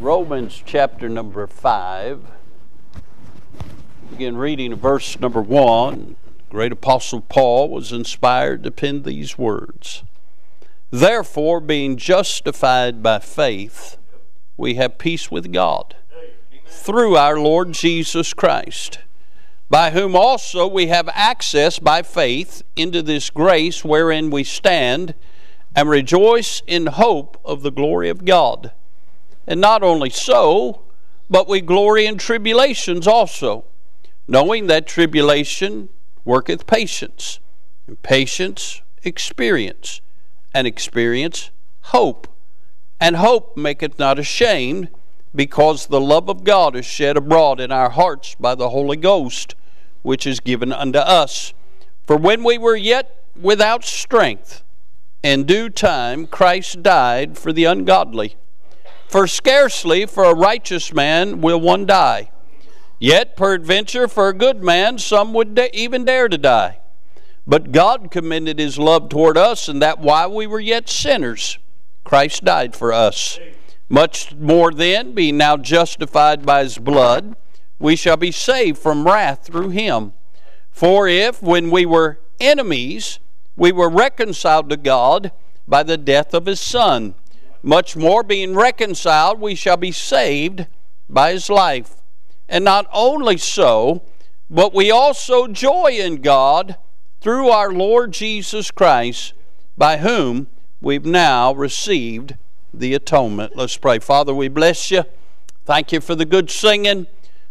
Romans chapter number 5. Begin reading verse number 1. Great Apostle Paul was inspired to pen these words. Therefore, being justified by faith, we have peace with God through our Lord Jesus Christ, by whom also we have access by faith into this grace wherein we stand and rejoice in hope of the glory of God. And not only so, but we glory in tribulations also, knowing that tribulation worketh patience, and patience experience, and experience hope. And hope maketh not ashamed, because the love of God is shed abroad in our hearts by the Holy Ghost, which is given unto us. For when we were yet without strength, in due time Christ died for the ungodly. For scarcely for a righteous man will one die. Yet, peradventure, for a good man, some would da- even dare to die. But God commended his love toward us, and that while we were yet sinners, Christ died for us. Much more then, being now justified by his blood, we shall be saved from wrath through him. For if, when we were enemies, we were reconciled to God by the death of his Son, much more, being reconciled, we shall be saved by his life. And not only so, but we also joy in God through our Lord Jesus Christ, by whom we've now received the atonement. Let's pray. Father, we bless you. Thank you for the good singing.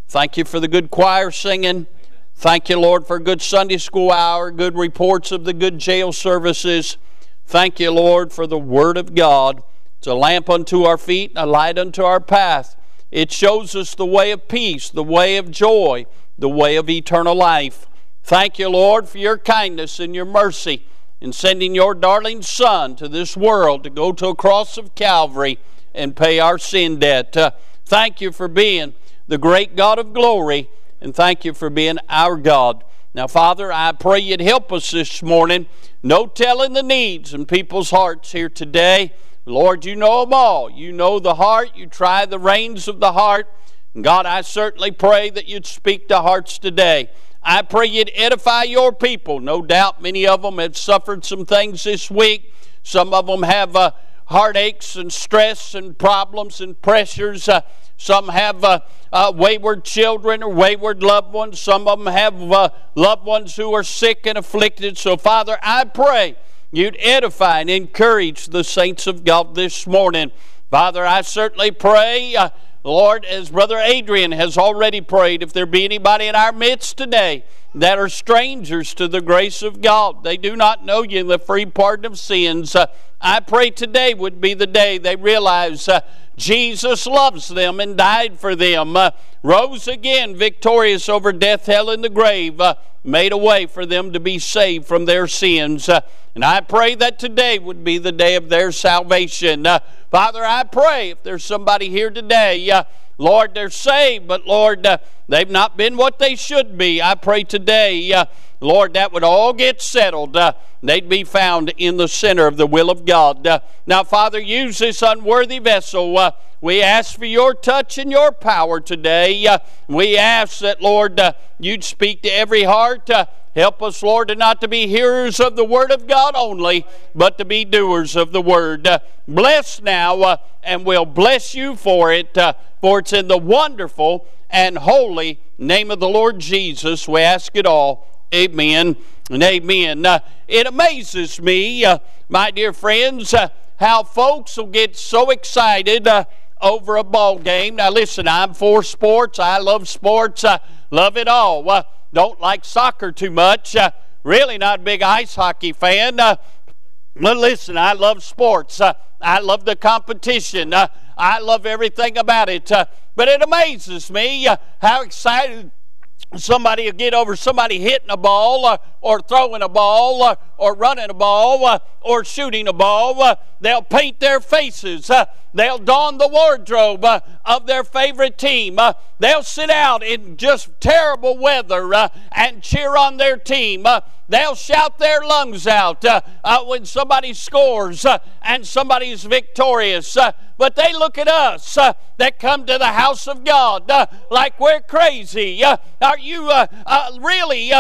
Thank you for the good choir singing. Thank you, Lord, for good Sunday school hour, good reports of the good jail services. Thank you, Lord, for the Word of God. It's a lamp unto our feet a light unto our path. It shows us the way of peace, the way of joy, the way of eternal life. Thank you, Lord, for your kindness and your mercy in sending your darling Son to this world to go to a cross of Calvary and pay our sin debt. Uh, thank you for being the great God of glory, and thank you for being our God. Now, Father, I pray you'd help us this morning. No telling the needs in people's hearts here today. Lord, you know them all. You know the heart. You try the reins of the heart. God, I certainly pray that you'd speak to hearts today. I pray you'd edify your people. No doubt many of them have suffered some things this week. Some of them have uh, heartaches and stress and problems and pressures. Uh, some have uh, uh wayward children or wayward loved ones. Some of them have uh, loved ones who are sick and afflicted. So, Father, I pray you'd edify and encourage the saints of God this morning. Father, I certainly pray, uh, Lord, as Brother Adrian has already prayed, if there be anybody in our midst today that are strangers to the grace of God, they do not know you in the free pardon of sins. Uh, I pray today would be the day they realize uh, Jesus loves them and died for them, uh, rose again victorious over death, hell, and the grave, uh, made a way for them to be saved from their sins. Uh, and I pray that today would be the day of their salvation. Uh, Father, I pray if there's somebody here today, uh, Lord, they're saved, but Lord, uh, they've not been what they should be. I pray today, uh, Lord, that would all get settled. Uh, they'd be found in the center of the will of God. Uh, now, Father, use this unworthy vessel. Uh, we ask for your touch and your power today. Uh, we ask that, Lord, you'd speak to every heart. Help us, Lord, not to be hearers of the Word of God only, but to be doers of the Word. Uh, bless now, uh, and we'll bless you for it, uh, for it's in the wonderful and holy name of the Lord Jesus we ask it all. Amen and amen. It amazes me, my dear friends, how folks will get so excited over a ball game. Now, listen, I'm for sports. I love sports. I love it all don't like soccer too much. Uh, really not a big ice hockey fan. Uh, but listen, I love sports. Uh, I love the competition. Uh, I love everything about it. Uh, but it amazes me uh, how excited somebody will get over somebody hitting a ball uh, or throwing a ball uh, or running a ball uh, or shooting a ball. they'll paint their faces they'll don the wardrobe uh, of their favorite team. Uh, they'll sit out in just terrible weather uh, and cheer on their team. Uh, they'll shout their lungs out uh, uh, when somebody scores and somebody's victorious. but they look at us that come to the house of God like we're crazy. are you really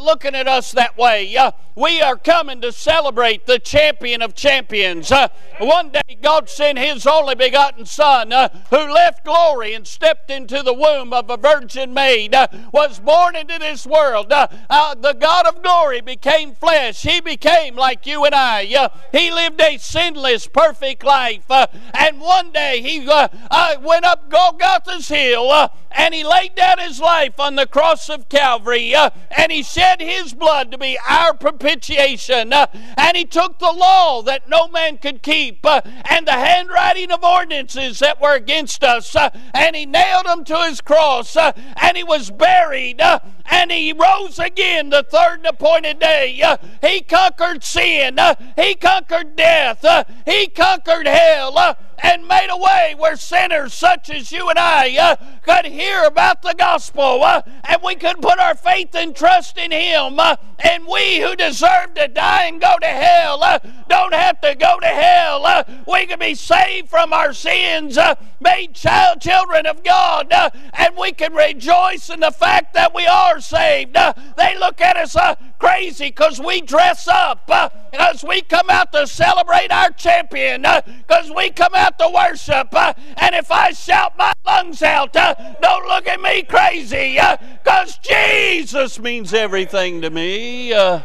looking at us that way? we are coming to celebrate the champion of champions. one day, God sent His only begotten Son, uh, who left glory and stepped into the womb of a virgin maid, uh, was born into this world. Uh, uh the God of glory became flesh. He became like you and I. Uh, he lived a sinless, perfect life. Uh, and one day he went up Golgotha's hill and he laid down his life on the cross of Calvary and he shed his blood to be our propitiation. and he took the law that no man could keep and the handwriting of ordinances that were against us, uh, and he nailed them to his cross, uh, and he was buried, uh, and he rose again the third appointed day. He conquered sin, he conquered death, he conquered hell and made a way where sinners such as you and I uh, could hear about the gospel uh, and we could put our faith and trust in Him. Uh, and we who deserve to die and go to hell uh, don't have to go to hell. Uh, we can be saved from our sins, uh, made child children of God, and we can rejoice in the fact that we are saved. they look at us crazy because we dress up, because we come out to celebrate our champion, because we come out to worship. and if I shout my lungs out, don't look at me crazy, because Jesus means everything to me. Uh,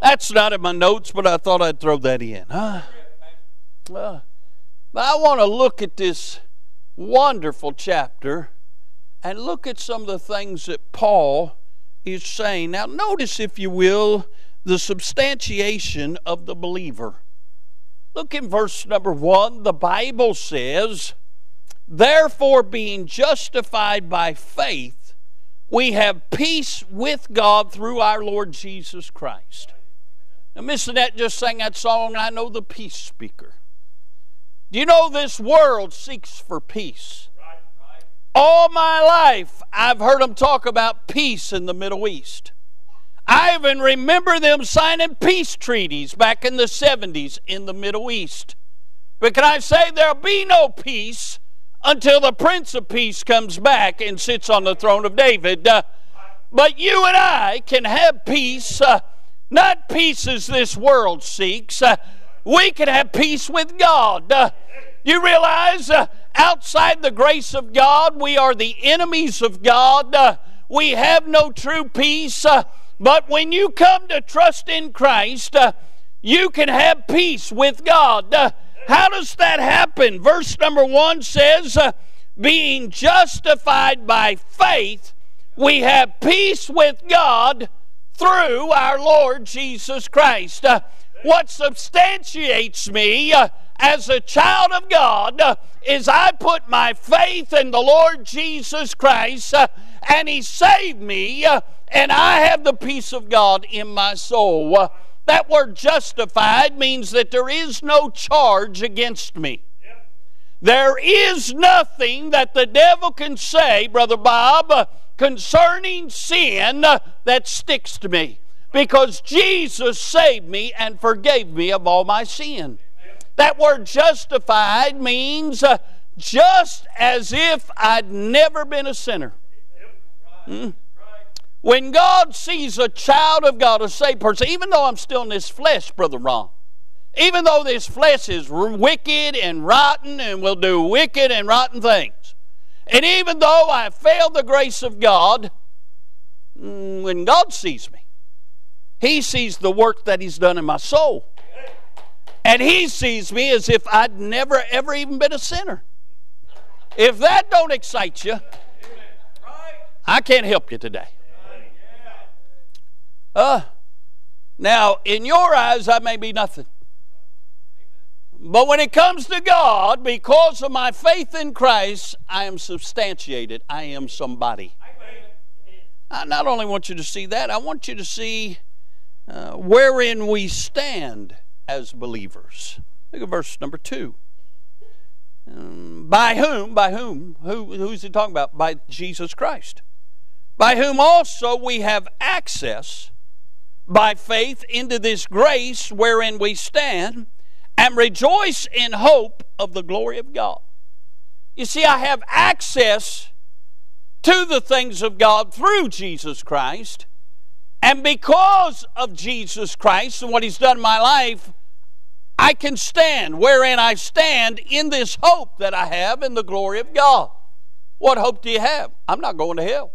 that's not in my notes, but I thought I'd throw that in. Huh? Uh, but I want to look at this wonderful chapter and look at some of the things that Paul is saying. Now, notice, if you will, the substantiation of the believer. Look in verse number one. The Bible says, Therefore, being justified by faith, we have peace with God through our Lord Jesus Christ. Now, Miss Annette just sang that song, I know the peace speaker. Do you know this world seeks for peace? All my life, I've heard them talk about peace in the Middle East. I even remember them signing peace treaties back in the 70s in the Middle East. But can I say there'll be no peace until the Prince of Peace comes back and sits on the throne of David? Uh, but you and I can have peace, uh, not peace as this world seeks. Uh, we can have peace with God. Uh, you realize uh, outside the grace of God, we are the enemies of God. Uh, we have no true peace. But when you come to trust in Christ, uh, you can have peace with God. Uh, how does that happen? Verse number one says, uh, Being justified by faith, we have peace with God through our Lord Jesus Christ. Uh, what substantiates me uh, as a child of God uh, is I put my faith in the Lord Jesus Christ and He saved me uh, and I have the peace of God in my soul. Uh, that word justified means that there is no charge against me. There is nothing that the devil can say, Brother Bob, uh, concerning sin that sticks to me because Jesus saved me and forgave me of all my sin. That word justified means just as if I'd never been a sinner. Hmm? When God sees a child of God, a saved person, even though I'm still in this flesh, Brother Ron, even though this flesh is wicked and rotten and will do wicked and rotten things, and even though I failed the grace of God, mm, when God sees me, He sees the work that He's done in my soul. And he sees me as if I'd never, ever even been a sinner. If that don't excite you, I can't help you today. Uh, now, in your eyes, I may be nothing. But when it comes to God, because of my faith in Christ, I am substantiated. I am somebody. I not only want you to see that, I want you to see uh, wherein we stand as believers. Look at verse number two. Um, by whom? By whom? Who, who's he talking about? By Jesus Christ. By whom also we have access by faith into this grace wherein we stand and rejoice in hope of the glory of God. You see, I have access to the things of God through Jesus Christ. And because of Jesus Christ and what He's done in my life, I can stand wherein I stand in this hope that I have in the glory of God. What hope do you have? I'm not going to hell.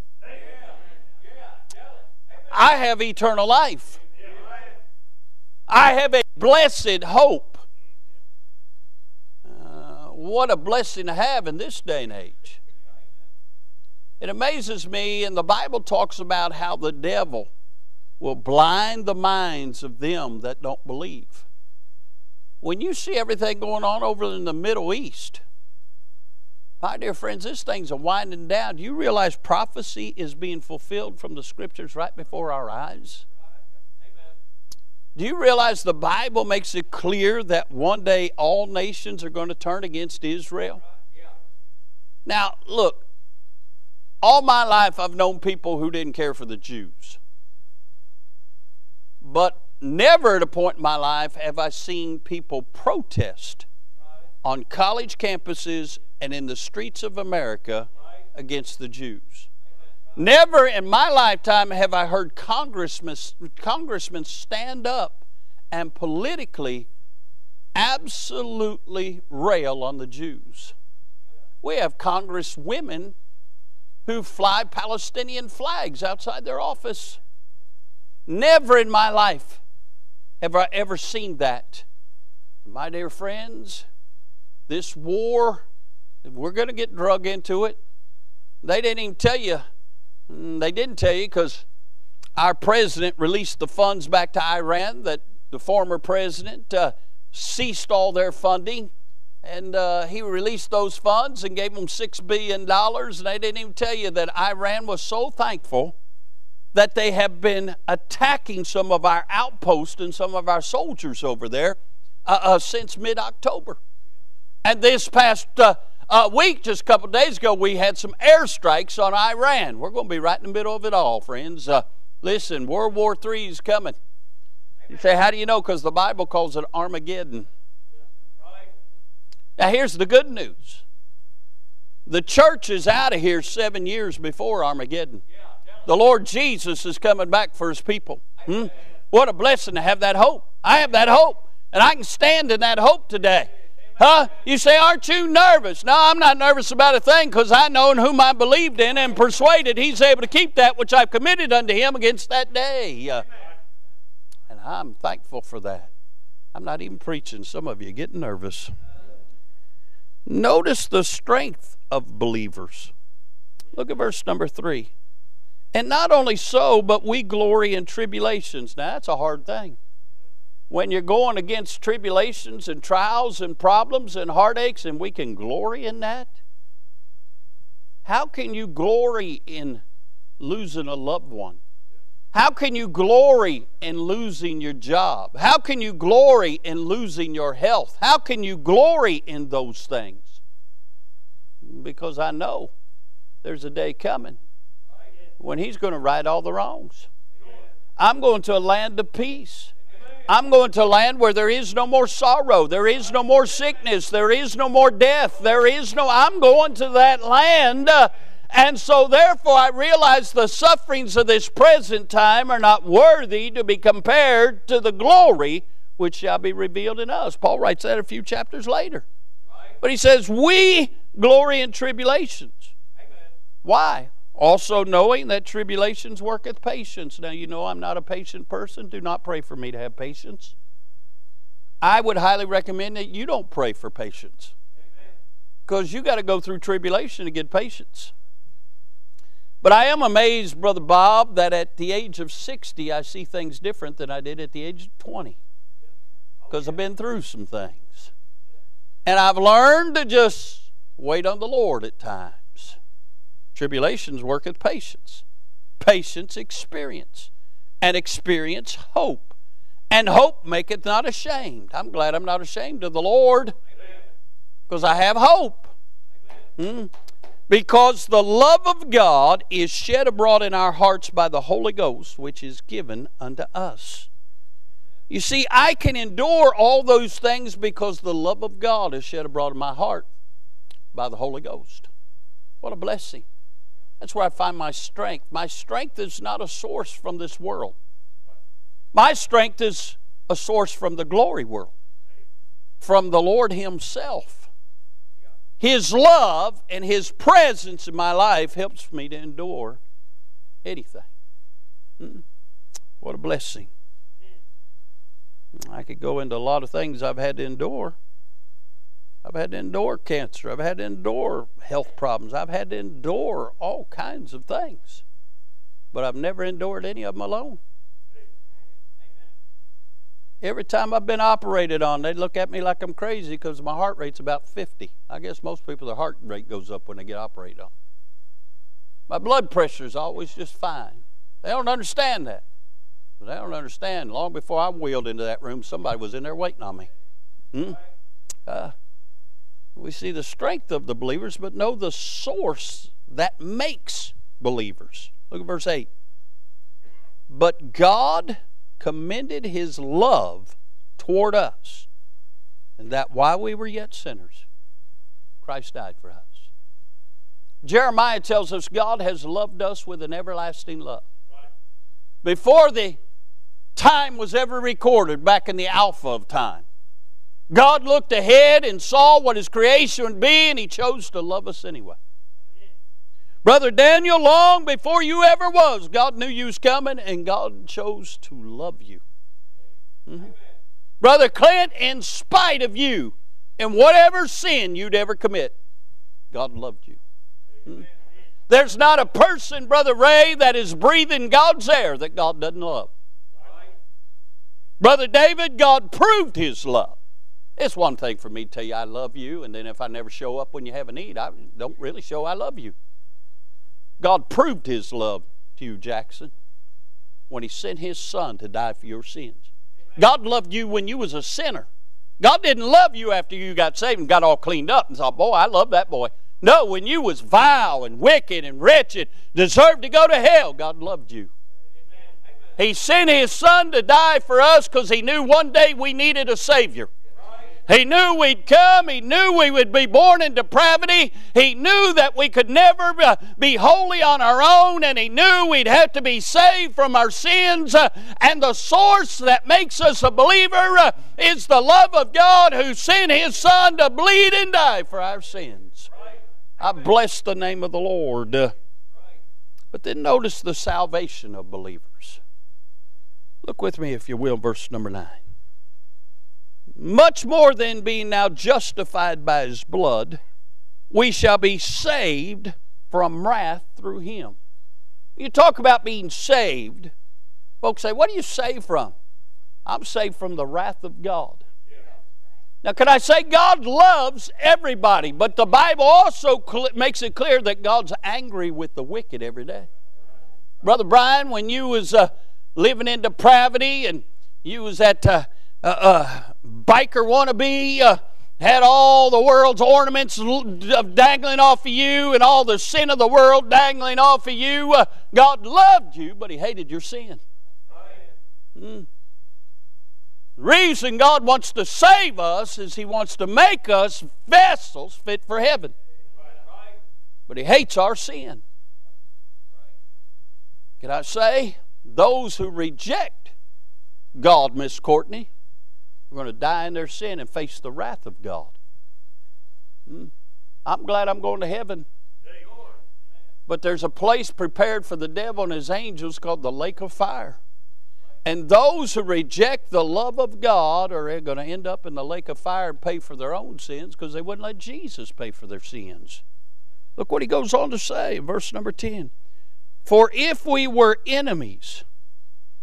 I have eternal life. I have a blessed hope. Uh, what a blessing to have in this day and age. It amazes me, and the Bible talks about how the devil will blind the minds of them that don't believe. When you see everything going on over in the Middle East, my dear friends, this thing's a winding down. Do you realize prophecy is being fulfilled from the scriptures right before our eyes? Do you realize the Bible makes it clear that one day all nations are going to turn against Israel? Now, look, all my life, I've known people who didn't care for the Jews. But never at a point in my life have I seen people protest on college campuses and in the streets of America against the Jews. Never in my lifetime have I heard congressmen, congressmen stand up and politically absolutely rail on the Jews. We have congresswomen who fly Palestinian flags outside their office. Never in my life have I ever seen that. My dear friends, this war, we're going to get drug into it. They didn't even tell you. Mm, they didn't tell you because our president released the funds back to Iran that the former president uh, ceased all their funding and uh, he released those funds and gave them $6 billion. And they didn't even tell you that Iran was so thankful that they have been attacking some of our outposts and some of our soldiers over there uh, uh, since mid October. And this past uh, week, just a couple days ago, we had some airstrikes on Iran. We're going to be right in the middle of it all, friends. Uh, listen, World War III is coming. You say, how do you know? Because the Bible calls it Armageddon. Now, here's the good news the church is out of here seven years before Armageddon. The Lord Jesus is coming back for his people. Hmm? What a blessing to have that hope. I have that hope, and I can stand in that hope today. Huh? You say, Aren't you nervous? No, I'm not nervous about a thing because I know in whom I believed in and persuaded he's able to keep that which I've committed unto him against that day. Uh, and I'm thankful for that. I'm not even preaching. Some of you getting nervous. Notice the strength of believers. Look at verse number three. And not only so, but we glory in tribulations. Now, that's a hard thing. When you're going against tribulations and trials and problems and heartaches, and we can glory in that. How can you glory in losing a loved one? How can you glory in losing your job? How can you glory in losing your health? How can you glory in those things? Because I know there's a day coming when He's going to right all the wrongs. I'm going to a land of peace. I'm going to a land where there is no more sorrow, there is no more sickness, there is no more death, there is no. I'm going to that land. Uh, and so, therefore, I realize the sufferings of this present time are not worthy to be compared to the glory which shall be revealed in us. Paul writes that a few chapters later. But he says, We glory in tribulations. Amen. Why? Also, knowing that tribulations worketh patience. Now, you know I'm not a patient person. Do not pray for me to have patience. I would highly recommend that you don't pray for patience. Because you got to go through tribulation to get patience. But I am amazed, Brother Bob, that at the age of 60, I see things different than I did at the age of 20. Because I've been through some things. And I've learned to just wait on the Lord at times. Tribulations worketh patience, patience, experience, and experience, hope. And hope maketh not ashamed. I'm glad I'm not ashamed of the Lord. Because I have hope. Hmm? Because the love of God is shed abroad in our hearts by the Holy Ghost, which is given unto us. You see, I can endure all those things because the love of God is shed abroad in my heart by the Holy Ghost. What a blessing. That's where I find my strength. My strength is not a source from this world, my strength is a source from the glory world, from the Lord Himself. His love and His presence in my life helps me to endure anything. Hmm. What a blessing. I could go into a lot of things I've had to endure. I've had to endure cancer. I've had to endure health problems. I've had to endure all kinds of things. But I've never endured any of them alone. Every time I've been operated on, they look at me like I'm crazy because my heart rate's about 50. I guess most people, their heart rate goes up when they get operated on. My blood pressure is always just fine. They don't understand that. But I don't understand. Long before I wheeled into that room, somebody was in there waiting on me. Hmm? Uh, we see the strength of the believers, but know the source that makes believers. Look at verse 8. But God commended his love toward us, and that while we were yet sinners, Christ died for us. Jeremiah tells us God has loved us with an everlasting love. Before the time was ever recorded back in the Alpha of time. God looked ahead and saw what His creation would be, and He chose to love us anyway. Brother Daniel, long before you ever was, God knew you was coming, and God chose to love you. Mm-hmm. Brother Clint, in spite of you and whatever sin you'd ever commit, God loved you. Mm-hmm. There's not a person, Brother Ray, that is breathing God's air that God doesn't love. Brother David, God proved his love. It's one thing for me to tell you I love you, and then if I never show up when you have a need, I don't really show I love you. God proved his love to you, Jackson, when he sent his son to die for your sins. God loved you when you was a sinner. God didn't love you after you got saved and got all cleaned up and thought, boy, I love that boy. No, when you was vile and wicked and wretched, deserved to go to hell, God loved you. He sent His Son to die for us because He knew one day we needed a Savior. He knew we'd come. He knew we would be born in depravity. He knew that we could never uh, be holy on our own, and He knew we'd have to be saved from our sins. Uh, and the source that makes us a believer uh, is the love of God who sent His Son to bleed and die for our sins. I bless the name of the Lord. But then notice the salvation of believers. Look with me, if you will, verse number 9. Much more than being now justified by his blood, we shall be saved from wrath through him. You talk about being saved. Folks say, What are you saved from? I'm saved from the wrath of God. Now, can I say God loves everybody, but the Bible also makes it clear that God's angry with the wicked every day. Brother Brian, when you was uh, living in depravity and you was at uh, uh, uh, biker wannabe, uh, had all the world's ornaments dangling off of you and all the sin of the world dangling off of you. Uh, God loved you, but He hated your sin. Mm. The reason God wants to save us is He wants to make us vessels fit for heaven. But He hates our sin. Can I say? Those who reject God, Miss Courtney, are going to die in their sin and face the wrath of God. Hmm? I'm glad I'm going to heaven. But there's a place prepared for the devil and his angels called the lake of fire. And those who reject the love of God are going to end up in the lake of fire and pay for their own sins because they wouldn't let Jesus pay for their sins. Look what he goes on to say, in verse number 10. For if we were enemies,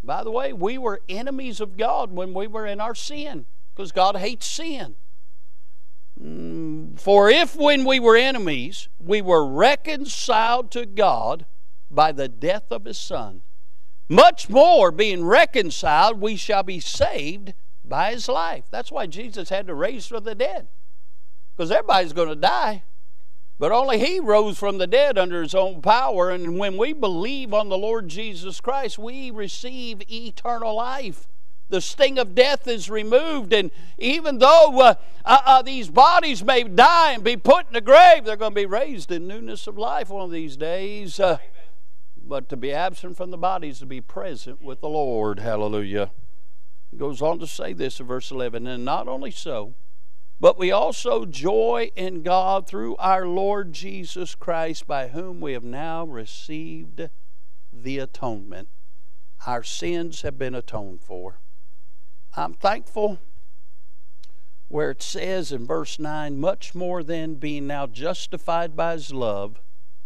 by the way, we were enemies of God when we were in our sin, because God hates sin. Mm, for if when we were enemies, we were reconciled to God by the death of His Son, much more being reconciled, we shall be saved by His life. That's why Jesus had to raise from the dead. Because everybody's going to die. But only He rose from the dead under His own power. And when we believe on the Lord Jesus Christ, we receive eternal life. The sting of death is removed. And even though uh, uh, uh, these bodies may die and be put in the grave, they're going to be raised in newness of life one of these days. Uh, but to be absent from the body is to be present with the Lord. Hallelujah. He goes on to say this in verse 11 And not only so, but we also joy in God through our Lord Jesus Christ, by whom we have now received the atonement. Our sins have been atoned for. I'm thankful where it says in verse 9, much more than being now justified by his love,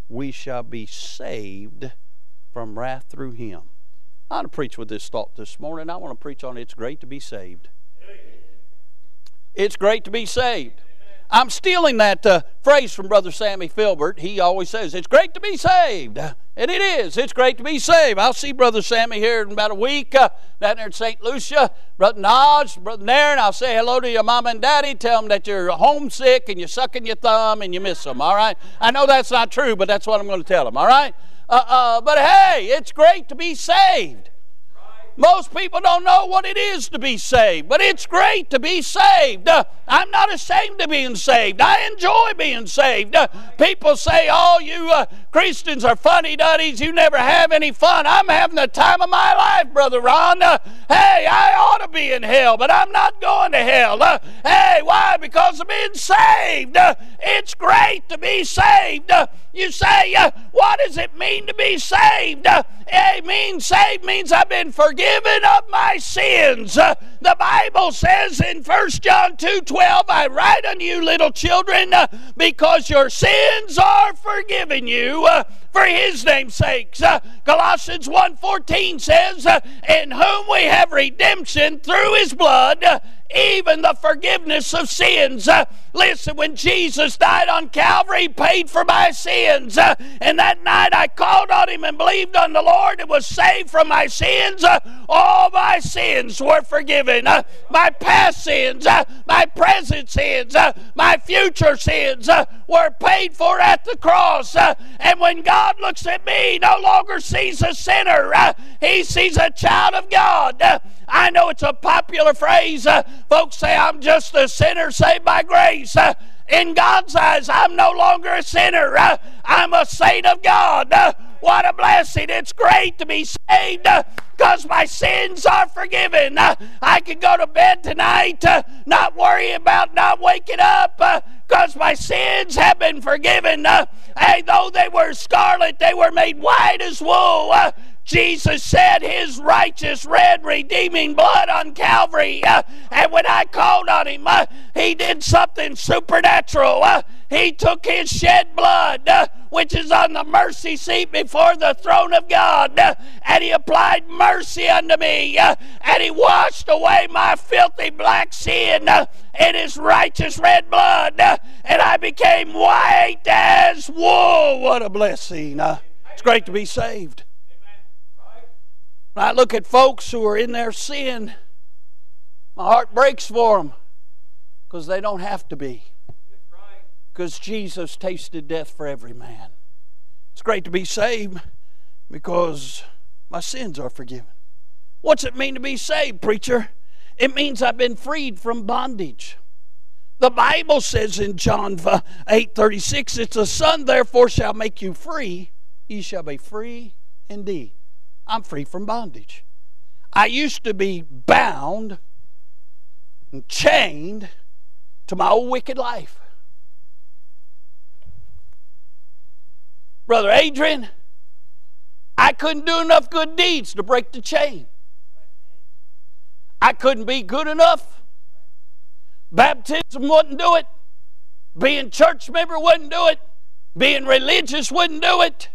we shall be saved from wrath through him. I want to preach with this thought this morning. I want to preach on it's great to be saved. It's great to be saved. I'm stealing that uh, phrase from Brother Sammy Filbert. He always says, It's great to be saved. And it is. It's great to be saved. I'll see Brother Sammy here in about a week uh, down there in St. Lucia. Brother Nodge, Brother Nairn, I'll say hello to your mom and daddy. Tell them that you're homesick and you're sucking your thumb and you miss them, all right? I know that's not true, but that's what I'm going to tell them, all right? Uh, uh, but hey, it's great to be saved. Most people don't know what it is to be saved, but it's great to be saved. Uh, I'm not ashamed of being saved. I enjoy being saved. Uh, people say, oh, you uh, Christians are funny duddies. You never have any fun. I'm having the time of my life, Brother Ron. Uh, hey, I ought to be in hell, but I'm not going to hell. Uh, hey, why? Because I'm being saved. Uh, it's great to be saved. You say, what does it mean to be saved? it means saved means I've been forgiven of my sins. Uh, the Bible says in 1 John 2 12, I write unto you, little children, uh, because your sins are forgiven you uh, for his name's sakes. Uh, Colossians 1.14 says, uh, In whom we have redemption through his blood, uh, even the forgiveness of sins. Uh, listen, when Jesus died on Calvary, he paid for my sins. Uh, and that night I called on him and believed on the Lord and was saved from my sins. Uh, all my sins were forgiven. Uh, my past sins, uh, my present sins, uh, my future sins were paid for at the cross. and when God looks at me, no longer sees a sinner, he sees a child of God. I know it's a popular phrase. Uh, folks say, I'm just a sinner saved by grace. Uh, in God's eyes, I'm no longer a sinner. Uh, I'm a saint of God. Uh, what a blessing. It's great to be saved because uh, my sins are forgiven. Uh, I can go to bed tonight, not worry about not waking up because my sins have been forgiven. hey, though they were scarlet, they were made white as wool. Jesus shed his righteous, red, redeeming blood on Calvary. Uh, and when I called on him, uh, he did something supernatural. Uh, he took his shed blood, uh, which is on the mercy seat before the throne of God, uh, and he applied mercy unto me, uh, and he washed away my filthy black sin in his righteous red blood, and I became white as wool. What a blessing! it's great to be saved. When I look at folks who are in their sin, my heart breaks for them because they don't have to be. Because Jesus tasted death for every man. It's great to be saved because my sins are forgiven. What's it mean to be saved, preacher? It means I've been freed from bondage. The Bible says in John 8 36, it's the Son therefore shall make you free, ye shall be free indeed. I'm free from bondage. I used to be bound and chained to my old wicked life. Brother Adrian, I couldn't do enough good deeds to break the chain. I couldn't be good enough. Baptism wouldn't do it. Being church member wouldn't do it. Being religious wouldn't do it.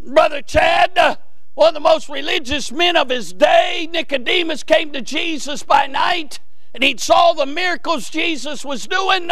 Brother Chad, uh, one of the most religious men of his day, Nicodemus, came to Jesus by night and he saw the miracles Jesus was doing.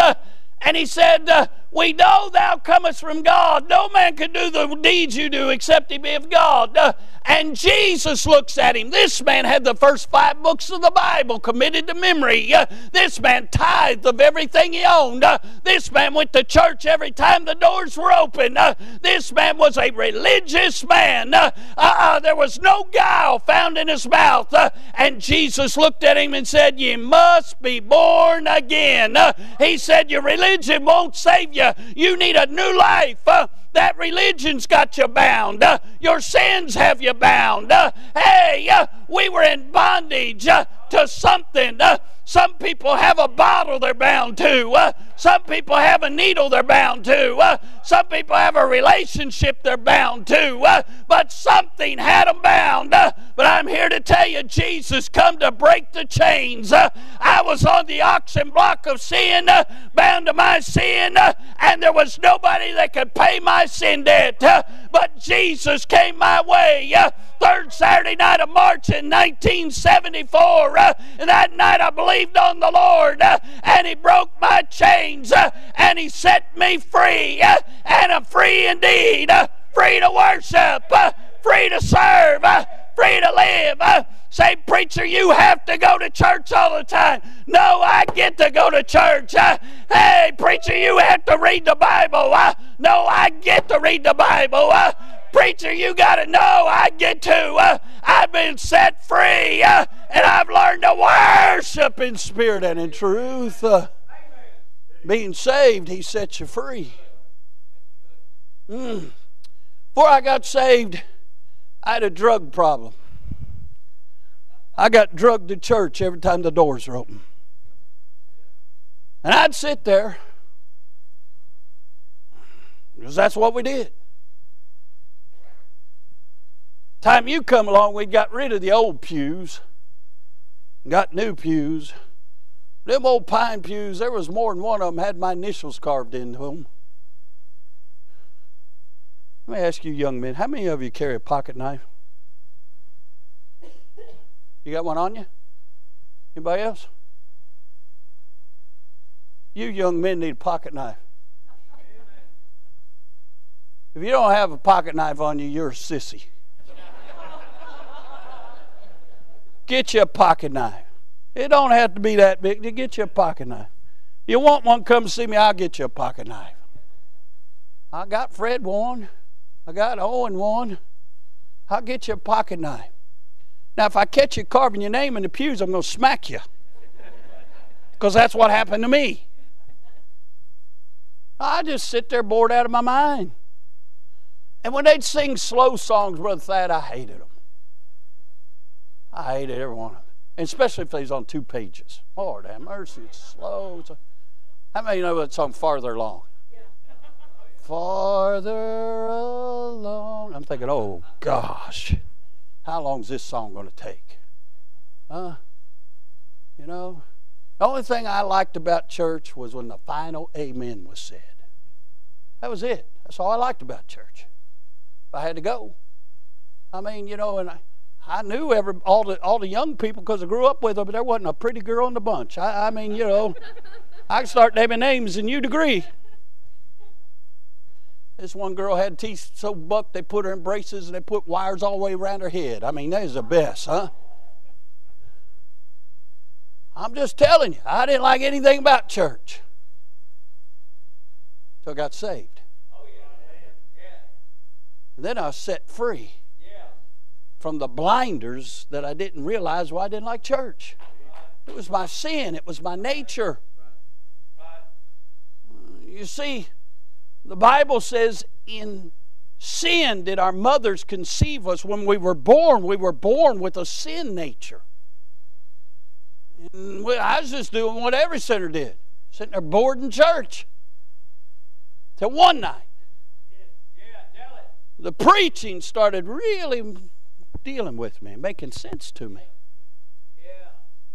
And he said, uh, we know thou comest from God. No man can do the deeds you do except he be of God. Uh, and Jesus looks at him. This man had the first five books of the Bible committed to memory. Uh, this man tithed of everything he owned. Uh, this man went to church every time the doors were open. Uh, this man was a religious man. Uh, there was no guile found in his mouth. and Jesus looked at him and said, You must be born again. he said, Your religion won't save you. You need a new life. Uh, That religion's got you bound. Uh, your sins have you bound. Uh, hey, uh, we were in bondage uh, to something. Uh, some people have a bottle they're bound to. Uh, some people have a needle they're bound to. Some people have a relationship they're bound to. But something had them bound. But I'm here to tell you, Jesus come to break the chains. I was on the auction block of sin, bound to my sin, and there was nobody that could pay my sin debt. but Jesus came my way. third Saturday night of March in 1974. and that night I believed on the Lord and He broke my chains and He set me free. And I'm free indeed. Free to worship, free to serve, free to live. Say, preacher, you have to go to church all the time. No, I get to go to church. hey, preacher, you have to read the Bible. no, I get to read the Bible. Preacher, you got to know I get to. Uh, I've been set free uh, and I've learned to worship in spirit and in truth. Uh, being saved, He sets you free. Mm. Before I got saved, I had a drug problem. I got drugged to church every time the doors were open. And I'd sit there because that's what we did. Time you come along, we got rid of the old pews, got new pews. Them old pine pews, there was more than one of them had my initials carved into them. Let me ask you, young men, how many of you carry a pocket knife? You got one on you? Anybody else? You young men need a pocket knife. If you don't have a pocket knife on you, you're a sissy. Get you a pocket knife. It don't have to be that big. Get you a pocket knife. You want one? Come see me. I'll get you a pocket knife. I got Fred one. I got Owen one. I'll get you a pocket knife. Now, if I catch you carving your name in the pews, I'm going to smack you. Because that's what happened to me. I just sit there bored out of my mind. And when they'd sing slow songs, Brother Thad, I hated them. I hated every one of them. And especially if they was on two pages. Lord have mercy, it's slow. How many know that song farther along? Farther along. I'm thinking, oh gosh, how long is this song going to take? Huh? You know? The only thing I liked about church was when the final amen was said. That was it. That's all I liked about church. I had to go. I mean, you know, and I, I knew every all the all the young people because I grew up with them, but there wasn't a pretty girl in the bunch. I, I mean, you know, I can start naming names and you'd agree. This one girl had teeth so bucked they put her in braces and they put wires all the way around her head. I mean, that is the best, huh? I'm just telling you, I didn't like anything about church until I got saved. Oh, yeah. And then I was set free from the blinders that I didn't realize why I didn't like church. It was my sin, it was my nature. You see, the Bible says, in sin did our mothers conceive us. When we were born, we were born with a sin nature. And I was just doing what every sinner did, sitting there bored in church. Till one night, the preaching started really dealing with me, making sense to me.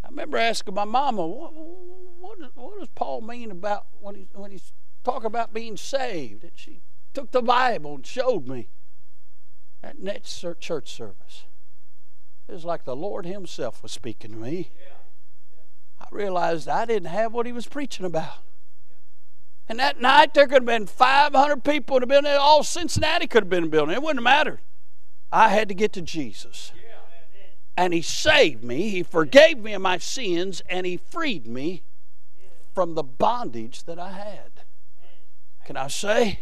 I remember asking my mama, what, what, what does Paul mean about when, he, when he's talking about being saved? And she took the Bible and showed me that next church service. It was like the Lord Himself was speaking to me. I realized I didn't have what He was preaching about. And that night there could have been 500 people in the building. All Cincinnati could have been in the building. It wouldn't have mattered. I had to get to Jesus. And He saved me. He forgave me of my sins. And He freed me from the bondage that I had. Can I say?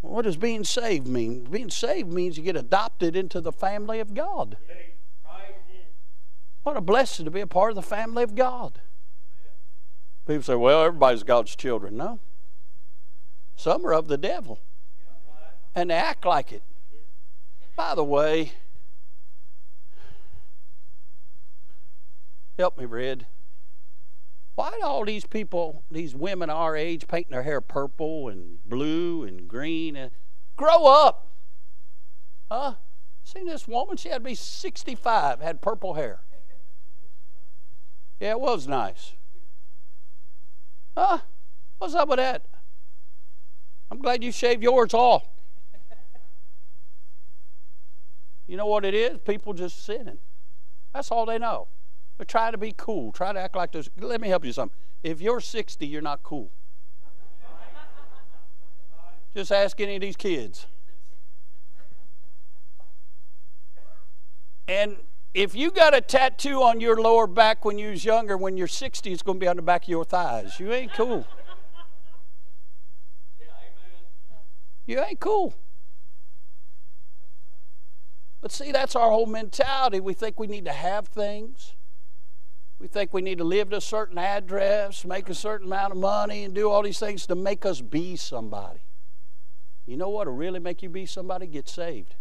What does being saved mean? Being saved means you get adopted into the family of God. What a blessing to be a part of the family of God. People say, well, everybody's God's children. No. Some are of the devil. And they act like it. By the way, help me, Red. Why do all these people, these women our age, painting their hair purple and blue and green? And grow up, huh? Seen this woman? She had to be 65, had purple hair. Yeah, it was nice. Huh? What's up with that? I'm glad you shaved yours off. You know what it is? People just sinning. That's all they know. But try to be cool. Try to act like this. Let me help you something. If you're 60, you're not cool. Just ask any of these kids. And if you got a tattoo on your lower back when you was younger, when you're 60, it's going to be on the back of your thighs. You ain't cool. You ain't cool. But see, that's our whole mentality. We think we need to have things. We think we need to live to a certain address, make a certain amount of money, and do all these things to make us be somebody. You know what will really make you be somebody? Get saved.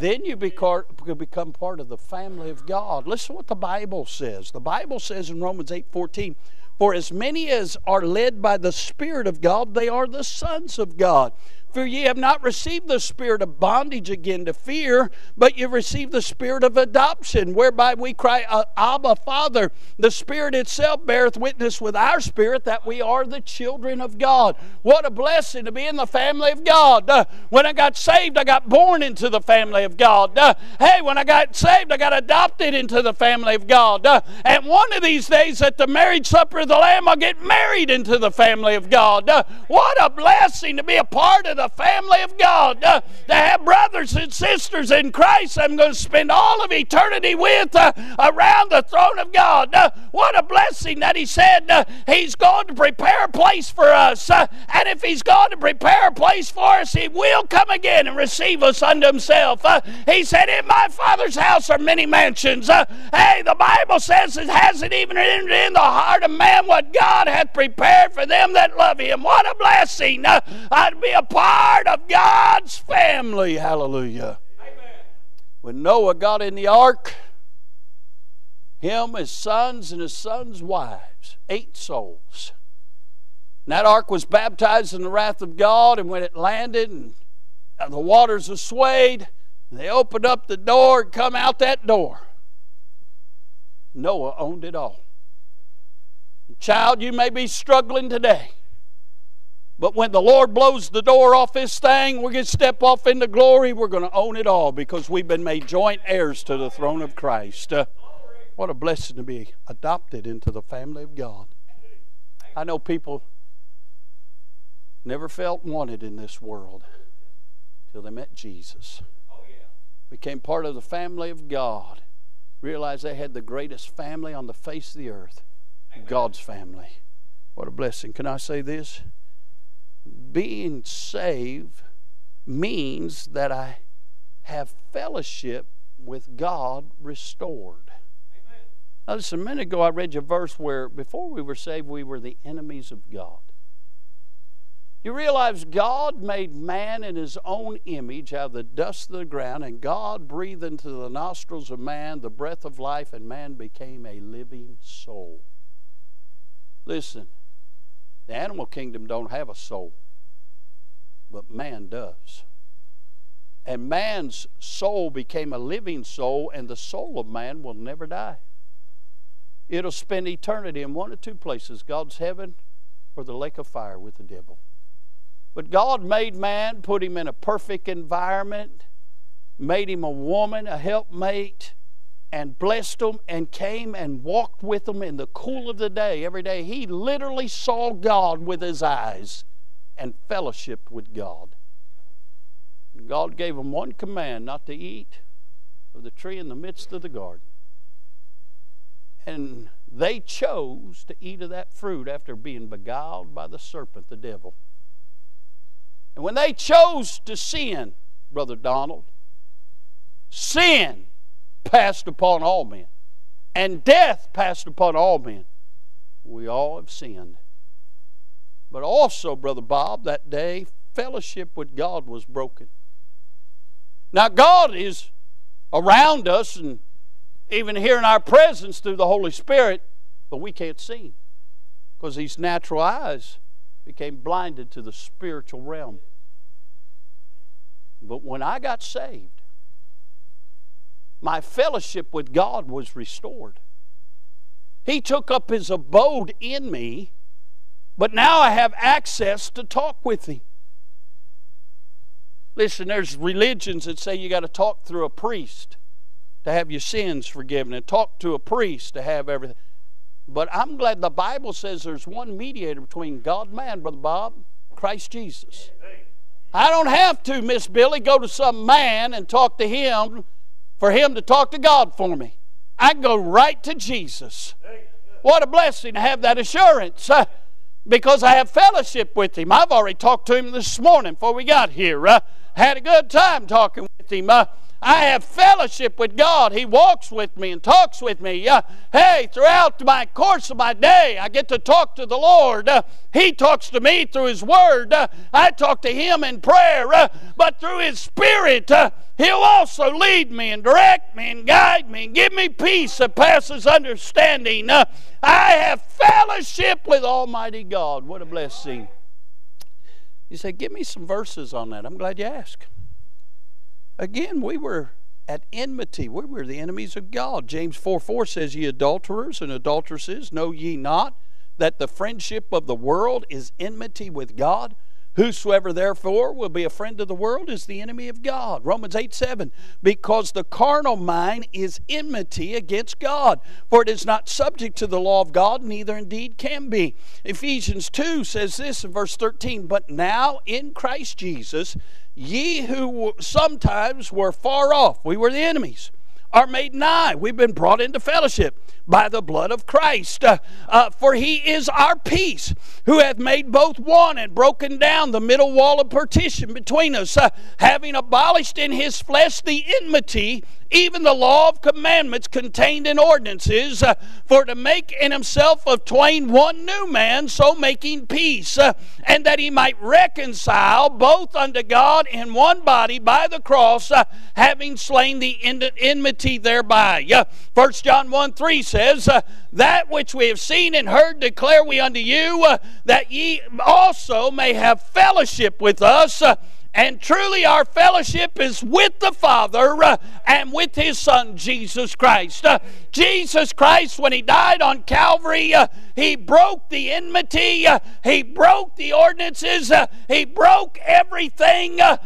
Then you become part of the family of God. Listen to what the Bible says. The Bible says in Romans 8 14, For as many as are led by the Spirit of God, they are the sons of God. For ye have not received the spirit of bondage again to fear, but you received the spirit of adoption, whereby we cry, Abba, Father. The Spirit itself beareth witness with our spirit that we are the children of God. What a blessing to be in the family of God. Uh, when I got saved, I got born into the family of God. Uh, hey, when I got saved, I got adopted into the family of God. Uh, and one of these days at the marriage supper of the Lamb, I'll get married into the family of God. Uh, what a blessing to be a part of the the family of God, uh, to have brothers and sisters in Christ I'm going to spend all of eternity with uh, around the throne of God. Uh, what a blessing that He said uh, He's going to prepare a place for us. Uh, and if He's going to prepare a place for us, He will come again and receive us unto Himself. Uh, he said, In my Father's house are many mansions. hey, the Bible says it hasn't even entered in the heart of man what God hath prepared for them that love Him. What a blessing uh, I'd be a part part of God's family. Hallelujah. Amen. When Noah got in the ark, him, his sons, and his sons' wives, eight souls. And that ark was baptized in the wrath of God, and when it landed and uh, the waters were swayed, they opened up the door and come out that door. Noah owned it all. Child, you may be struggling today. But when the Lord blows the door off this thing, we're going to step off into glory. We're going to own it all because we've been made joint heirs to the throne of Christ. Uh, what a blessing to be adopted into the family of God. I know people never felt wanted in this world till they met Jesus. Became part of the family of God. Realized they had the greatest family on the face of the earth God's family. What a blessing. Can I say this? Being saved means that I have fellowship with God restored. Amen. Now, just a minute ago, I read you a verse where before we were saved, we were the enemies of God. You realize God made man in his own image out of the dust of the ground, and God breathed into the nostrils of man the breath of life, and man became a living soul. Listen, the animal kingdom don't have a soul, but man does. And man's soul became a living soul, and the soul of man will never die. It'll spend eternity in one of two places God's heaven or the lake of fire with the devil. But God made man, put him in a perfect environment, made him a woman, a helpmate, and blessed them and came and walked with them in the cool of the day every day. He literally saw God with his eyes and fellowshiped with God. God gave him one command not to eat of the tree in the midst of the garden. And they chose to eat of that fruit after being beguiled by the serpent, the devil. And when they chose to sin, Brother Donald, sin passed upon all men, and death passed upon all men. We all have sinned. But also, Brother Bob, that day, fellowship with God was broken. Now, God is around us and even here in our presence through the Holy Spirit, but we can't see Him because these natural eyes became blinded to the spiritual realm. But when I got saved, my fellowship with God was restored. He took up his abode in me, but now I have access to talk with him. Listen, there's religions that say you got to talk through a priest to have your sins forgiven and talk to a priest to have everything. But I'm glad the Bible says there's one mediator between God and man, Brother Bob, Christ Jesus. I don't have to, Miss Billy, go to some man and talk to him for him to talk to God for me. I go right to Jesus. What a blessing to have that assurance uh, because I have fellowship with him. I've already talked to him this morning before we got here. Uh, had a good time talking with him. Uh, I have fellowship with God. He walks with me and talks with me. Uh, hey, throughout my course of my day, I get to talk to the Lord. Uh, he talks to me through His Word. Uh, I talk to Him in prayer. Uh, but through His Spirit, uh, He'll also lead me and direct me and guide me and give me peace that passes understanding. Uh, I have fellowship with Almighty God. What a blessing. You say, give me some verses on that. I'm glad you asked. Again, we were at enmity. We were the enemies of God. James 4 4 says, Ye adulterers and adulteresses, know ye not that the friendship of the world is enmity with God? Whosoever therefore will be a friend of the world is the enemy of God. Romans 8 7. Because the carnal mind is enmity against God, for it is not subject to the law of God, neither indeed can be. Ephesians 2 says this in verse 13 But now in Christ Jesus, Ye who sometimes were far off, we were the enemies, are made nigh. We've been brought into fellowship by the blood of Christ. Uh, uh, for he is our peace, who hath made both one and broken down the middle wall of partition between us, uh, having abolished in his flesh the enmity even the law of commandments contained in ordinances, uh, for to make in himself of twain one new man, so making peace, uh, and that he might reconcile both unto God in one body by the cross, uh, having slain the enmity thereby. Uh, 1 John 1 3 says, uh, That which we have seen and heard declare we unto you, uh, that ye also may have fellowship with us. And truly, our fellowship is with the Father uh, and with His Son, Jesus Christ. Uh, Jesus Christ, when He died on Calvary, uh, He broke the enmity, uh, He broke the ordinances, uh, He broke everything uh,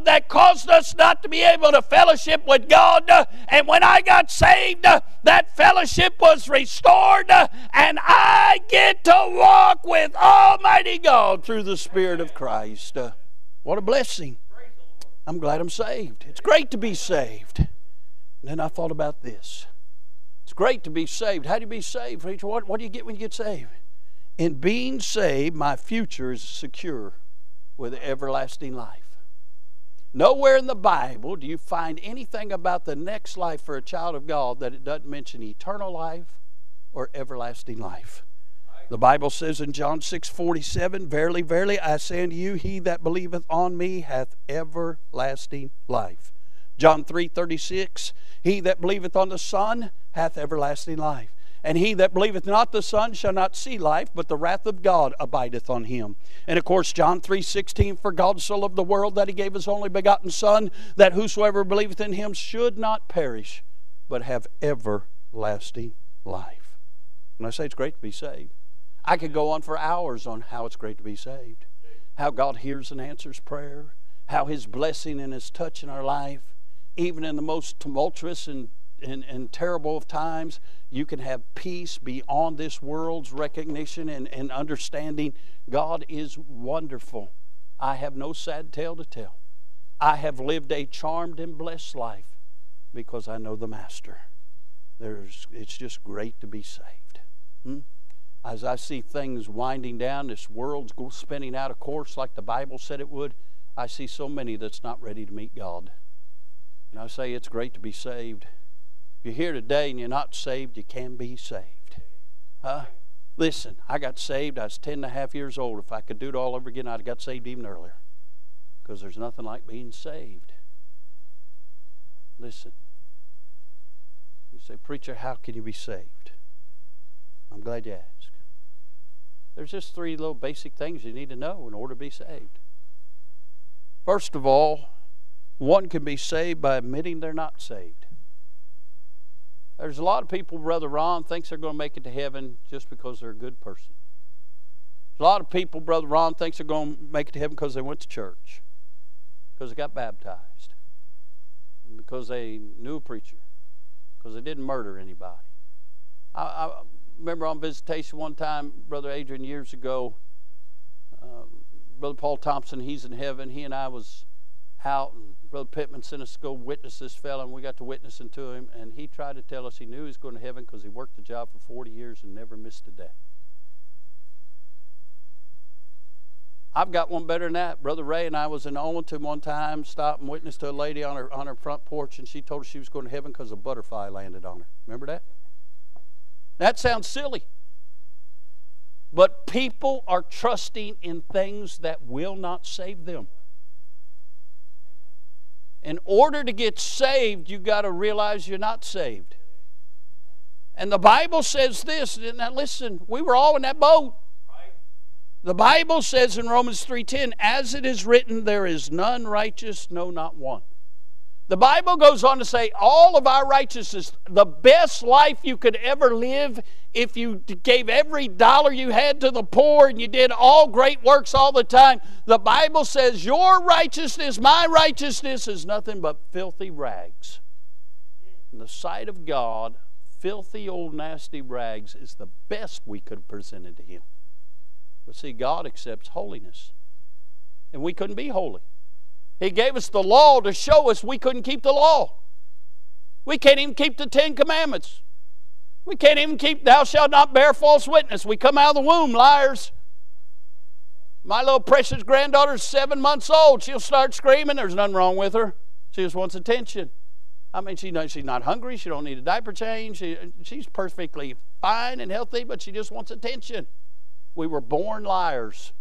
that caused us not to be able to fellowship with God. and when I got saved, that fellowship was restored, and I get to walk with Almighty God through the Spirit of Christ. What a blessing. I'm glad I'm saved. It's great to be saved. And then I thought about this. It's great to be saved. How do you be saved, preacher? What, what do you get when you get saved? In being saved, my future is secure with everlasting life. Nowhere in the Bible do you find anything about the next life for a child of God that it doesn't mention eternal life or everlasting life. The Bible says in John 6 47, Verily, verily, I say unto you, he that believeth on me hath everlasting life. John 3 36, He that believeth on the Son hath everlasting life. And he that believeth not the Son shall not see life, but the wrath of God abideth on him. And of course, John 3 16, For God so loved the world that he gave his only begotten Son, that whosoever believeth in him should not perish, but have everlasting life. And I say it's great to be saved. I could go on for hours on how it's great to be saved, how God hears and answers prayer, how His blessing and His touch in our life, even in the most tumultuous and and, and terrible of times, you can have peace beyond this world's recognition and, and understanding. God is wonderful. I have no sad tale to tell. I have lived a charmed and blessed life because I know the Master. There's, it's just great to be saved. Hmm? As I see things winding down, this world's spinning out of course like the Bible said it would, I see so many that's not ready to meet God. And I say it's great to be saved. If you're here today and you're not saved, you can be saved. Huh? Listen, I got saved. I was 10 and a half years old. If I could do it all over again, I'd have got saved even earlier. Because there's nothing like being saved. Listen. You say, Preacher, how can you be saved? I'm glad you asked. There's just three little basic things you need to know in order to be saved. First of all, one can be saved by admitting they're not saved. There's a lot of people, Brother Ron, thinks they're going to make it to heaven just because they're a good person. There's a lot of people, Brother Ron, thinks they're going to make it to heaven because they went to church, because they got baptized, because they knew a preacher, because they didn't murder anybody. I, I remember on visitation one time, Brother Adrian, years ago, uh, Brother Paul Thompson, he's in heaven. He and I was out, and Brother Pittman sent us to go witness this fellow, and we got to witnessing to him. And he tried to tell us he knew he was going to heaven because he worked the job for 40 years and never missed a day. I've got one better than that. Brother Ray and I was in Olenton one time, stopped and witnessed to a lady on her on her front porch, and she told us she was going to heaven because a butterfly landed on her. Remember that? That sounds silly. But people are trusting in things that will not save them. In order to get saved, you've got to realize you're not saved. And the Bible says this. Now listen, we were all in that boat. The Bible says in Romans 3:10, as it is written, there is none righteous, no not one. The Bible goes on to say all of our righteousness, the best life you could ever live if you gave every dollar you had to the poor and you did all great works all the time. The Bible says your righteousness, my righteousness, is nothing but filthy rags. In the sight of God, filthy old nasty rags is the best we could have presented to Him. But see, God accepts holiness. And we couldn't be holy. He gave us the law to show us we couldn't keep the law. We can't even keep the Ten Commandments. We can't even keep, thou shalt not bear false witness. We come out of the womb liars. My little precious granddaughter's seven months old. She'll start screaming. There's nothing wrong with her. She just wants attention. I mean, she knows she's not hungry. She don't need a diaper change. She, she's perfectly fine and healthy, but she just wants attention. We were born liars.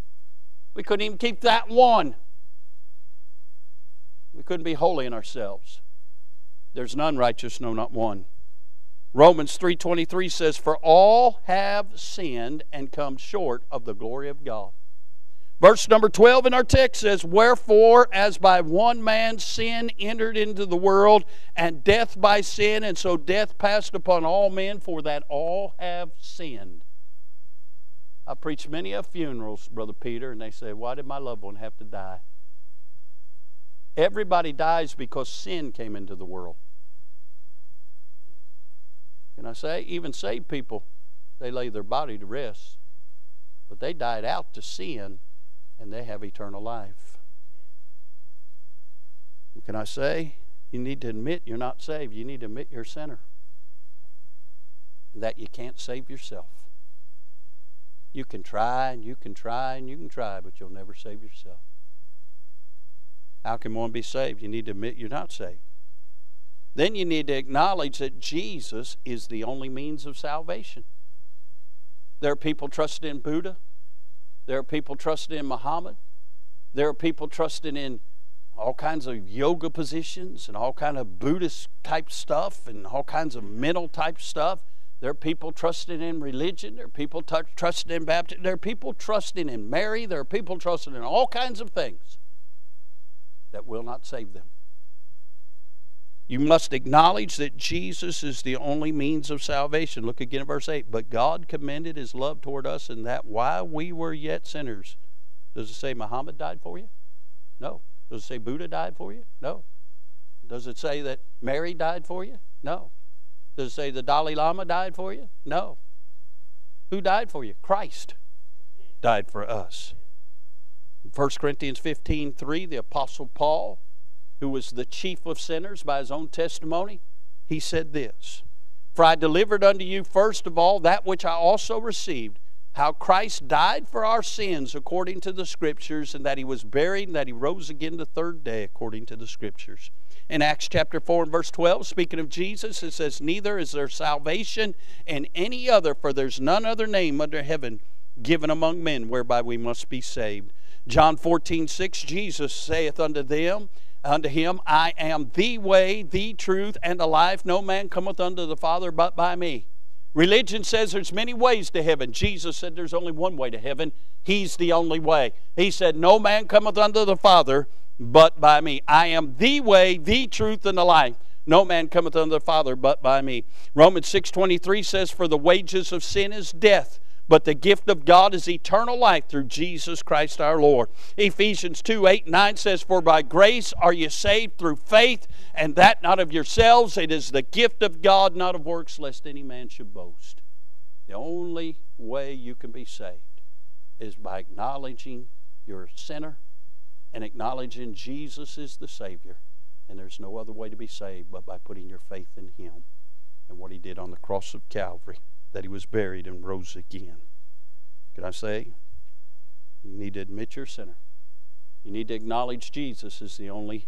We couldn't even keep that one. We couldn't be holy in ourselves. There's none righteous, no, not one. Romans 3:23 says for all have sinned and come short of the glory of God. Verse number 12 in our text says, Wherefore, as by one man sin entered into the world, and death by sin, and so death passed upon all men, for that all have sinned. I preached many of funerals, Brother Peter, and they say, Why did my loved one have to die? Everybody dies because sin came into the world. Can I say? Even saved people, they lay their body to rest, but they died out to sin and they have eternal life. Can I say? You need to admit you're not saved. You need to admit you're a sinner. That you can't save yourself. You can try and you can try and you can try, but you'll never save yourself. How can one be saved? You need to admit you're not saved. Then you need to acknowledge that Jesus is the only means of salvation. There are people trusting in Buddha. There are people trusting in Muhammad. There are people trusting in all kinds of yoga positions and all kind of Buddhist type stuff and all kinds of mental type stuff. There are people trusting in religion. There are people t- trusting in baptism. There are people trusting in Mary. There are people trusting in all kinds of things that will not save them. You must acknowledge that Jesus is the only means of salvation. Look again at verse 8. But God commended his love toward us in that while we were yet sinners. Does it say Muhammad died for you? No. Does it say Buddha died for you? No. Does it say that Mary died for you? No. Does it say the Dalai Lama died for you? No. Who died for you? Christ died for us. 1 Corinthians 15 3, the Apostle Paul, who was the chief of sinners by his own testimony, he said this For I delivered unto you first of all that which I also received, how Christ died for our sins according to the Scriptures, and that he was buried, and that he rose again the third day according to the Scriptures. In Acts chapter 4 and verse 12, speaking of Jesus, it says, Neither is there salvation in any other, for there's none other name under heaven given among men whereby we must be saved. John 14, 6, Jesus saith unto them, unto him, I am the way, the truth, and the life. No man cometh unto the Father but by me. Religion says there's many ways to heaven. Jesus said there's only one way to heaven. He's the only way. He said, No man cometh unto the Father but by me. I am the way, the truth, and the life. No man cometh unto the Father but by me. Romans 6.23 says, For the wages of sin is death but the gift of God is eternal life through Jesus Christ our Lord. Ephesians 2 8 9 says, For by grace are you saved through faith, and that not of yourselves. It is the gift of God, not of works, lest any man should boast. The only way you can be saved is by acknowledging you're a sinner and acknowledging Jesus is the Savior. And there's no other way to be saved but by putting your faith in Him and what He did on the cross of Calvary that he was buried and rose again. Can I say? You need to admit you're a sinner. You need to acknowledge Jesus is the only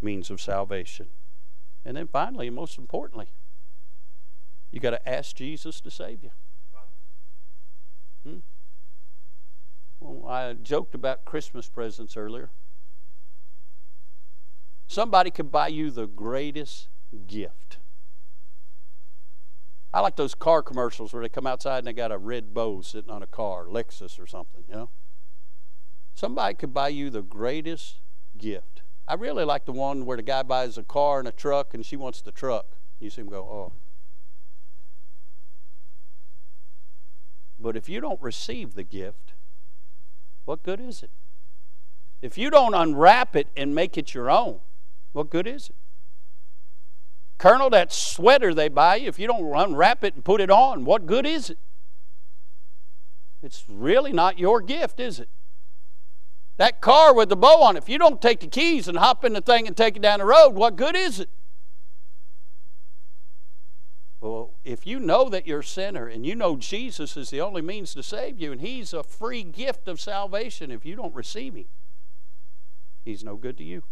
means of salvation. And then finally, and most importantly, you got to ask Jesus to save you. Hmm? Well, I joked about Christmas presents earlier. Somebody could buy you the greatest gift. I like those car commercials where they come outside and they got a red bow sitting on a car, Lexus or something, you know. Somebody could buy you the greatest gift. I really like the one where the guy buys a car and a truck and she wants the truck. You see him go, oh. But if you don't receive the gift, what good is it? If you don't unwrap it and make it your own, what good is it? Colonel, that sweater they buy you, if you don't unwrap it and put it on, what good is it? It's really not your gift, is it? That car with the bow on it, if you don't take the keys and hop in the thing and take it down the road, what good is it? Well, if you know that you're a sinner and you know Jesus is the only means to save you and He's a free gift of salvation, if you don't receive Him, He's no good to you.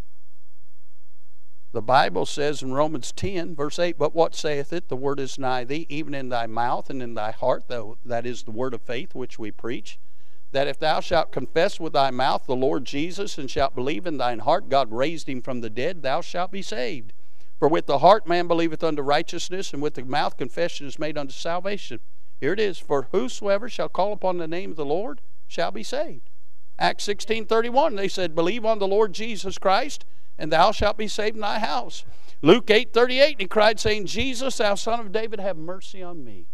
The Bible says in Romans 10, verse 8, But what saith it? The word is nigh thee, even in thy mouth and in thy heart, though that is the word of faith which we preach. That if thou shalt confess with thy mouth the Lord Jesus, and shalt believe in thine heart God raised him from the dead, thou shalt be saved. For with the heart man believeth unto righteousness, and with the mouth confession is made unto salvation. Here it is, For whosoever shall call upon the name of the Lord shall be saved. Acts 16:31 they said believe on the Lord Jesus Christ and thou shalt be saved in thy house. Luke 8 38, he cried, saying, Jesus, thou son of David, have mercy on me.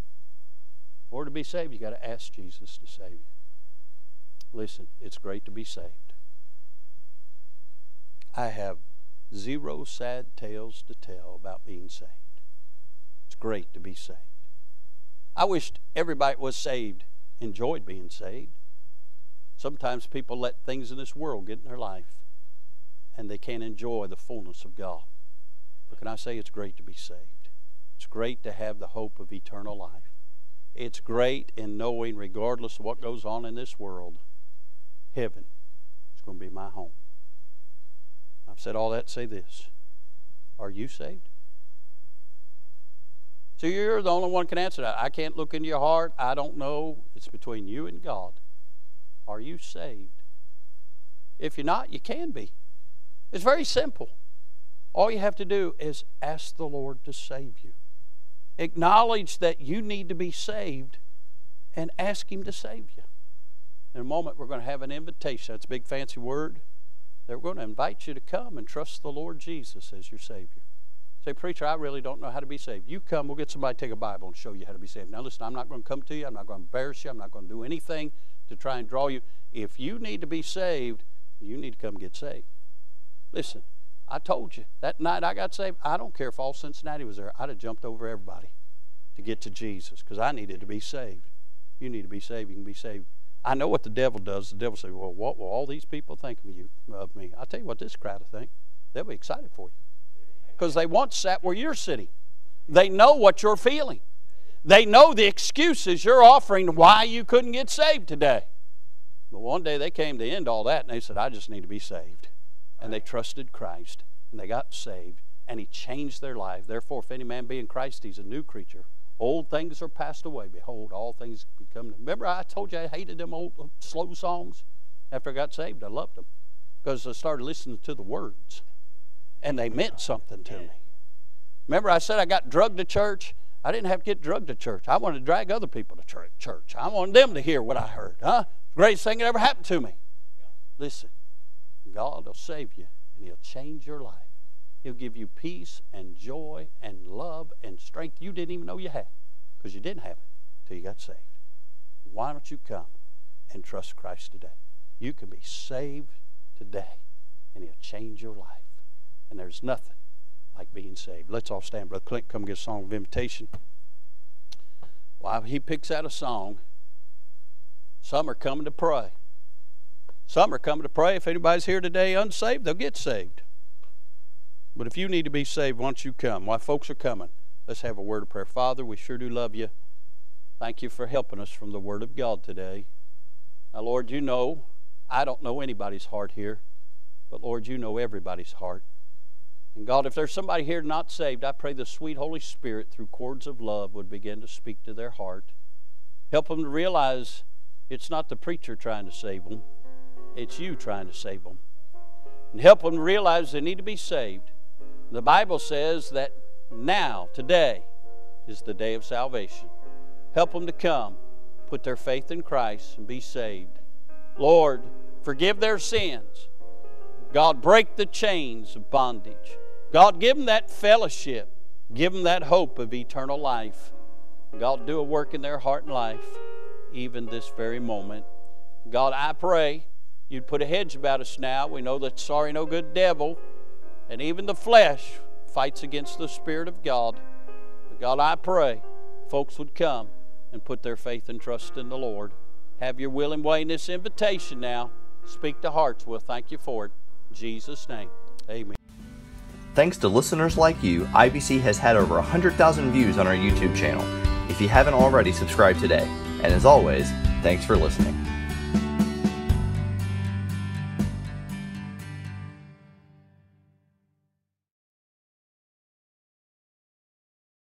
Or to be saved, you got to ask Jesus to save you. Listen, it's great to be saved. I have zero sad tales to tell about being saved. It's great to be saved. I wished everybody was saved enjoyed being saved. Sometimes people let things in this world get in their life and they can't enjoy the fullness of God. But can I say it's great to be saved? It's great to have the hope of eternal life. It's great in knowing, regardless of what goes on in this world, heaven is going to be my home. I've said all that say this. Are you saved? So you're the only one can answer that. I can't look into your heart. I don't know. It's between you and God. Are you saved? If you're not, you can be. It's very simple. All you have to do is ask the Lord to save you. Acknowledge that you need to be saved and ask Him to save you. In a moment, we're going to have an invitation. That's a big fancy word. They're going to invite you to come and trust the Lord Jesus as your Savior. Say, preacher, I really don't know how to be saved. You come, we'll get somebody to take a Bible and show you how to be saved. Now, listen, I'm not going to come to you. I'm not going to embarrass you. I'm not going to do anything to try and draw you. If you need to be saved, you need to come get saved. Listen, I told you that night I got saved. I don't care if all Cincinnati was there. I'd have jumped over everybody to get to Jesus because I needed to be saved. You need to be saved. You can be saved. I know what the devil does. The devil says, "Well, what will all these people think of you of me?" I tell you what, this crowd will think. They'll be excited for you because they once sat where you're sitting. They know what you're feeling. They know the excuses you're offering why you couldn't get saved today. But one day they came to end all that and they said, I just need to be saved. And they trusted Christ and they got saved and He changed their life. Therefore, if any man be in Christ, he's a new creature. Old things are passed away. Behold, all things become new. Remember, I told you I hated them old uh, slow songs? After I got saved, I loved them because I started listening to the words and they meant something to me. Remember, I said I got drugged to church? I didn't have to get drugged to church. I wanted to drag other people to church. I wanted them to hear what I heard. Huh? Greatest thing that ever happened to me. Listen, God will save you and He'll change your life. He'll give you peace and joy and love and strength you didn't even know you had because you didn't have it till you got saved. Why don't you come and trust Christ today? You can be saved today and He'll change your life. And there's nothing like being saved. Let's all stand. Brother Clint, come get a song of invitation. While he picks out a song, some are coming to pray. Some are coming to pray. If anybody's here today unsaved, they'll get saved. But if you need to be saved, once you come, why, folks are coming, let's have a word of prayer. Father, we sure do love you. Thank you for helping us from the Word of God today. Now, Lord, you know, I don't know anybody's heart here, but Lord, you know everybody's heart. And God, if there's somebody here not saved, I pray the sweet Holy Spirit, through cords of love, would begin to speak to their heart. Help them to realize it's not the preacher trying to save them, it's you trying to save them. And help them realize they need to be saved. The Bible says that now, today, is the day of salvation. Help them to come, put their faith in Christ, and be saved. Lord, forgive their sins. God, break the chains of bondage. God, give them that fellowship. Give them that hope of eternal life. God, do a work in their heart and life, even this very moment. God, I pray you'd put a hedge about us now. We know that sorry, no good devil, and even the flesh fights against the Spirit of God. But God, I pray folks would come and put their faith and trust in the Lord. Have your will and way in this invitation now. Speak to hearts. We'll thank you for it. In Jesus' name, amen. Thanks to listeners like you, IBC has had over 100,000 views on our YouTube channel. If you haven't already, subscribe today. And as always, thanks for listening.